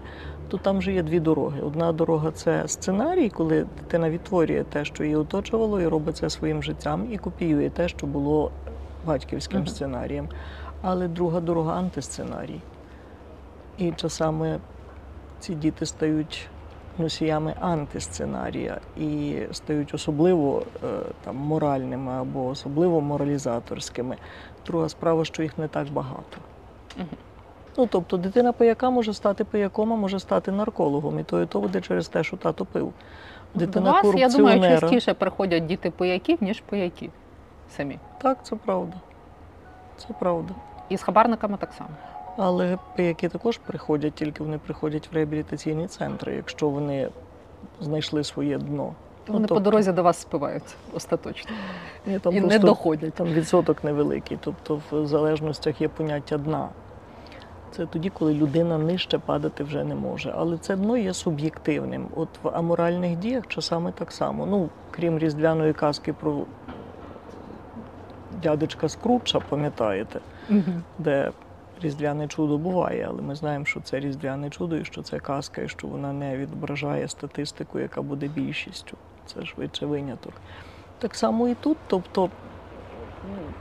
то там же є дві дороги. Одна дорога це сценарій, коли дитина відтворює те, що її оточувало, і робить це своїм життям, і копіює те, що було батьківським Мгм. сценарієм. Але друга дорога антисценарій. І часами ці діти стають носіями антисценарія і стають особливо е, там моральними або особливо моралізаторськими. Друга справа, що їх не так багато. Мгм. Ну, тобто дитина пияка може стати пияком, а може стати наркологом. І то і то буде через те, що тато пив. Дитина До вас, я думаю, частіше приходять діти пияків, ніж пияків самі. Так, це правда. Це правда. І з хабарниками так само. Але пияки також приходять, тільки вони приходять в реабілітаційні центри, якщо вони знайшли своє дно. Ну, Вони тобто- по дорозі до вас спиваються остаточно. Ні, там і не доходять. Там відсоток невеликий, тобто в залежностях є поняття дна. Це тоді, коли людина нижче падати вже не може. Але це дно є суб'єктивним. От в аморальних діях часами так само. Ну, крім різдвяної казки про дядечка Скрутча, пам'ятаєте, де різдвяне чудо буває, але ми знаємо, що це різдвяне чудо, і що це казка, і що вона не відображає статистику, яка буде більшістю. Це швидше виняток. Так само і тут. Тобто,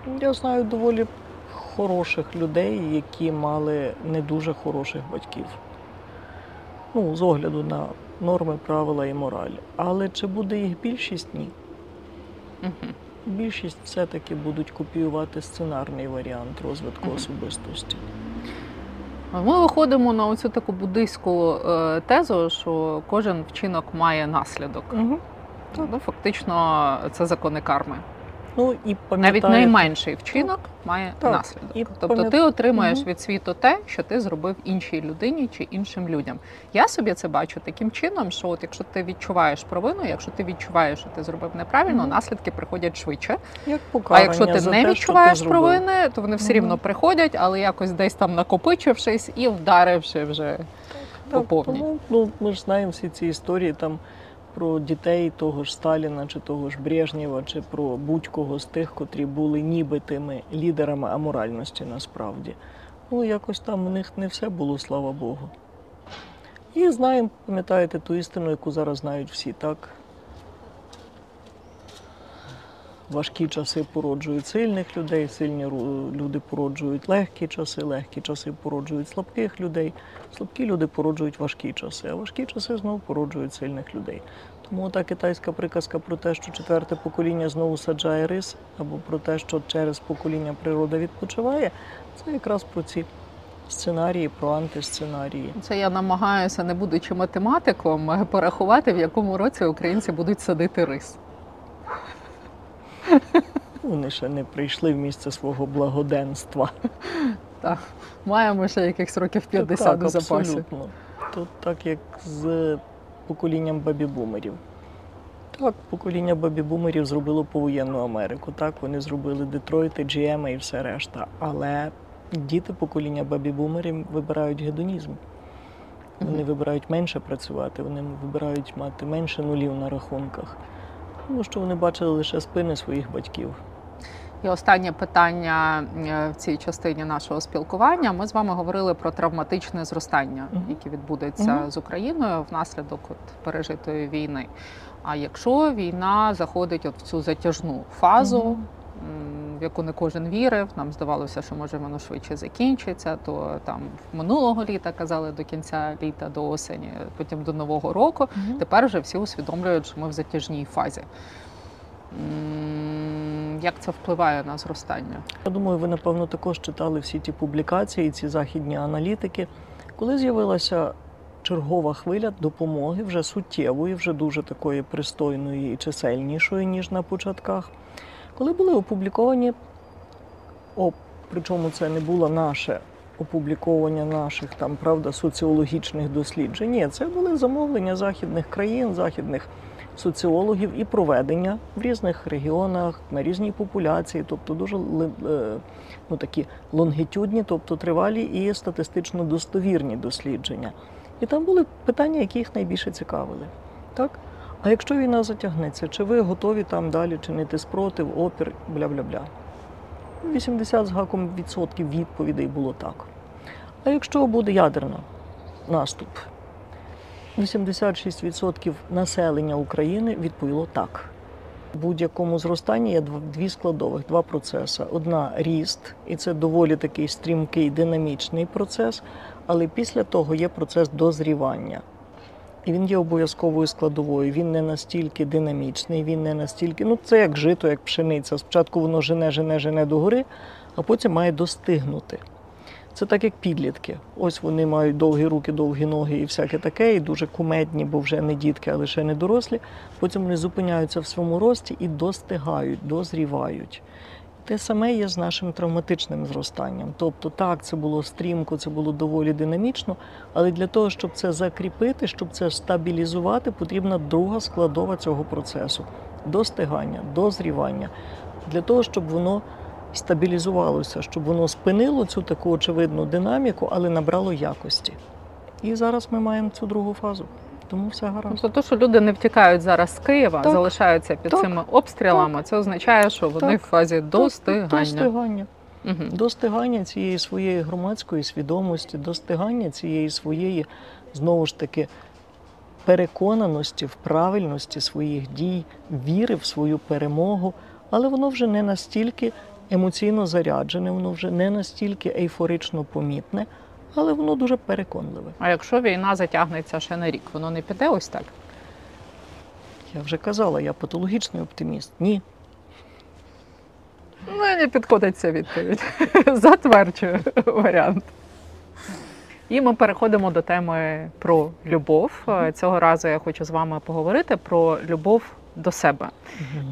ну, я знаю доволі хороших людей, які мали не дуже хороших батьків. Ну, з огляду на норми, правила і мораль. Але чи буде їх більшість? Ні. Більшість все-таки будуть копіювати сценарний варіант розвитку особистості. Ми виходимо на оцю таку буддийську е, тезу, що кожен вчинок має наслідок. Угу. Ну, фактично, це закони карми. Ну і Навіть найменший вчинок має Так. наслідок. І тобто ти отримаєш Мгм. від світу те, що ти зробив іншій людині чи іншим людям. Я собі це бачу таким чином, що от якщо ти відчуваєш провину, якщо ти відчуваєш, що ти зробив неправильно, Мгм. наслідки приходять швидше. як А якщо ти за не те, відчуваєш ти провини, то вони все Мгм. рівно приходять, але якось десь там накопичившись і вдаривши вже по повній. тому, ну, ми ж знаємо всі ці історії там про дітей того ж Сталіна, чи того ж Брежнєва, чи про будь-кого з тих, котрі були ніби тими лідерами аморальності насправді. Ну, якось там у них не все було, слава Богу. І знаємо, пам'ятаєте ту істину, яку зараз знають всі, так? Важкі часи породжують сильних людей, сильні люди породжують легкі часи, легкі часи породжують слабких людей, слабкі люди породжують важкі часи, а важкі часи знову породжують сильних людей. Тому та китайська приказка про те, що четверте покоління знову саджає рис, або про те, що через покоління природа відпочиває, це якраз про ці сценарії, про антисценарії. Це я намагаюся, не будучи математиком, порахувати, в якому році українці будуть садити рис. Вони ще не прийшли в місце свого благоденства. Так, маємо ще якихось років 50 так, у запасі. Абсолютно. Тут так як з поколінням бабі-бумерів. Так, покоління бабі-бумерів зробило повоєнну Америку. Так, вони зробили Детройти, GM і все решта. Але діти покоління бабі-бумерів вибирають гедонізм. Вони вибирають менше працювати, вони вибирають мати менше нулів на рахунках. Тому що вони бачили лише спини своїх батьків. І останнє питання е, в цій частині нашого спілкування. Ми з вами говорили про травматичне зростання, яке відбудеться з Україною внаслідок от пережитої війни. А якщо війна заходить от в цю затяжну фазу, в яку не кожен вірив, нам здавалося, що може воно швидше закінчиться, то там минулого літа казали до кінця літа, до осені, потім до нового року. Тепер вже всі усвідомлюють, що ми в затяжній фазі. Як це впливає на зростання? Я думаю, ви напевно також читали всі ті публікації, ці західні аналітики. Коли з'явилася чергова хвиля допомоги, вже суттєвої, вже дуже такої пристойної і чисельнішої, ніж на початках, коли були опубліковані, о, причому це не було наше опубліковування наших там, правда, соціологічних досліджень. Ні, це були замовлення західних країн, західних соціологів і проведення в різних регіонах на різній популяції, тобто дуже е, ну, такі лонгітюдні, тобто тривалі і статистично достовірні дослідження. І там були питання, які їх найбільше цікавили. Так? А якщо війна затягнеться, чи ви готові там далі чинити спротив, опір, бля-бля-бля? 80 з гаком відсотків відповідей було так. А якщо буде ядерна наступ, 86% населення України відповіло так. В будь-якому зростанні є дв- дві складових, два процеси. Одна ріст, і це доволі такий стрімкий динамічний процес, але після того є процес дозрівання. І він є обов'язковою складовою. Він не настільки динамічний, він не настільки. Ну, це як жито, як пшениця. Спочатку воно жене, жене, жене догори, а потім має достигнути. Це так як підлітки. Ось вони мають довгі руки, довгі ноги і всяке таке, і дуже кумедні, бо вже не дітки, а лише не дорослі. Потім вони зупиняються в своєму рості і достигають, дозрівають. Те саме є з нашим травматичним зростанням. Тобто, так, це було стрімко, це було доволі динамічно, але для того, щоб це закріпити, щоб це стабілізувати, потрібна друга складова цього процесу достигання, дозрівання. Для того, щоб воно стабілізувалося, щоб воно спинило цю таку очевидну динаміку, але набрало якості. І зараз ми маємо цю другу фазу. Тому все гаразд. Тобто, то, що люди не втікають зараз з Києва, Так. залишаються під Так. цими обстрілами, це означає, що вони Так. в фазі достигання. Достигання. Мгм. Достигання цієї своєї громадської свідомості, достигання цієї своєї, знову ж таки, переконаності в правильності своїх дій, віри в свою перемогу, але воно вже не настільки емоційно заряджене, воно вже не настільки ейфорично помітне, але воно дуже переконливе. А якщо війна затягнеться ще на рік, воно не піде ось так? Я вже казала, я патологічний оптиміст. Ні. Ну, не підходить ця відповідь. Затверджую варіант. І ми переходимо до теми про любов. Цього разу я хочу з вами поговорити про любов до себе.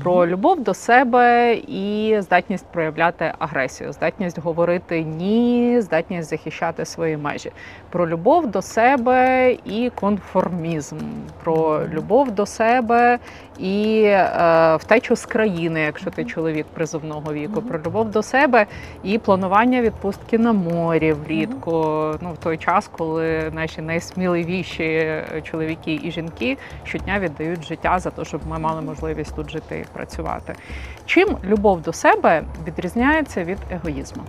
Про любов до себе і здатність проявляти агресію, здатність говорити ні, здатність захищати свої межі. Про любов до себе і конформізм, про любов до себе і е, втечу з країни, якщо ти чоловік призовного віку, про любов до себе і планування відпустки на морі влітку. Ну в той час, коли наші найсміливіші е, чоловіки і жінки щодня віддають життя за те, щоб ми мали можливість тут жити і працювати. Чим любов до себе відрізняється від егоїзму?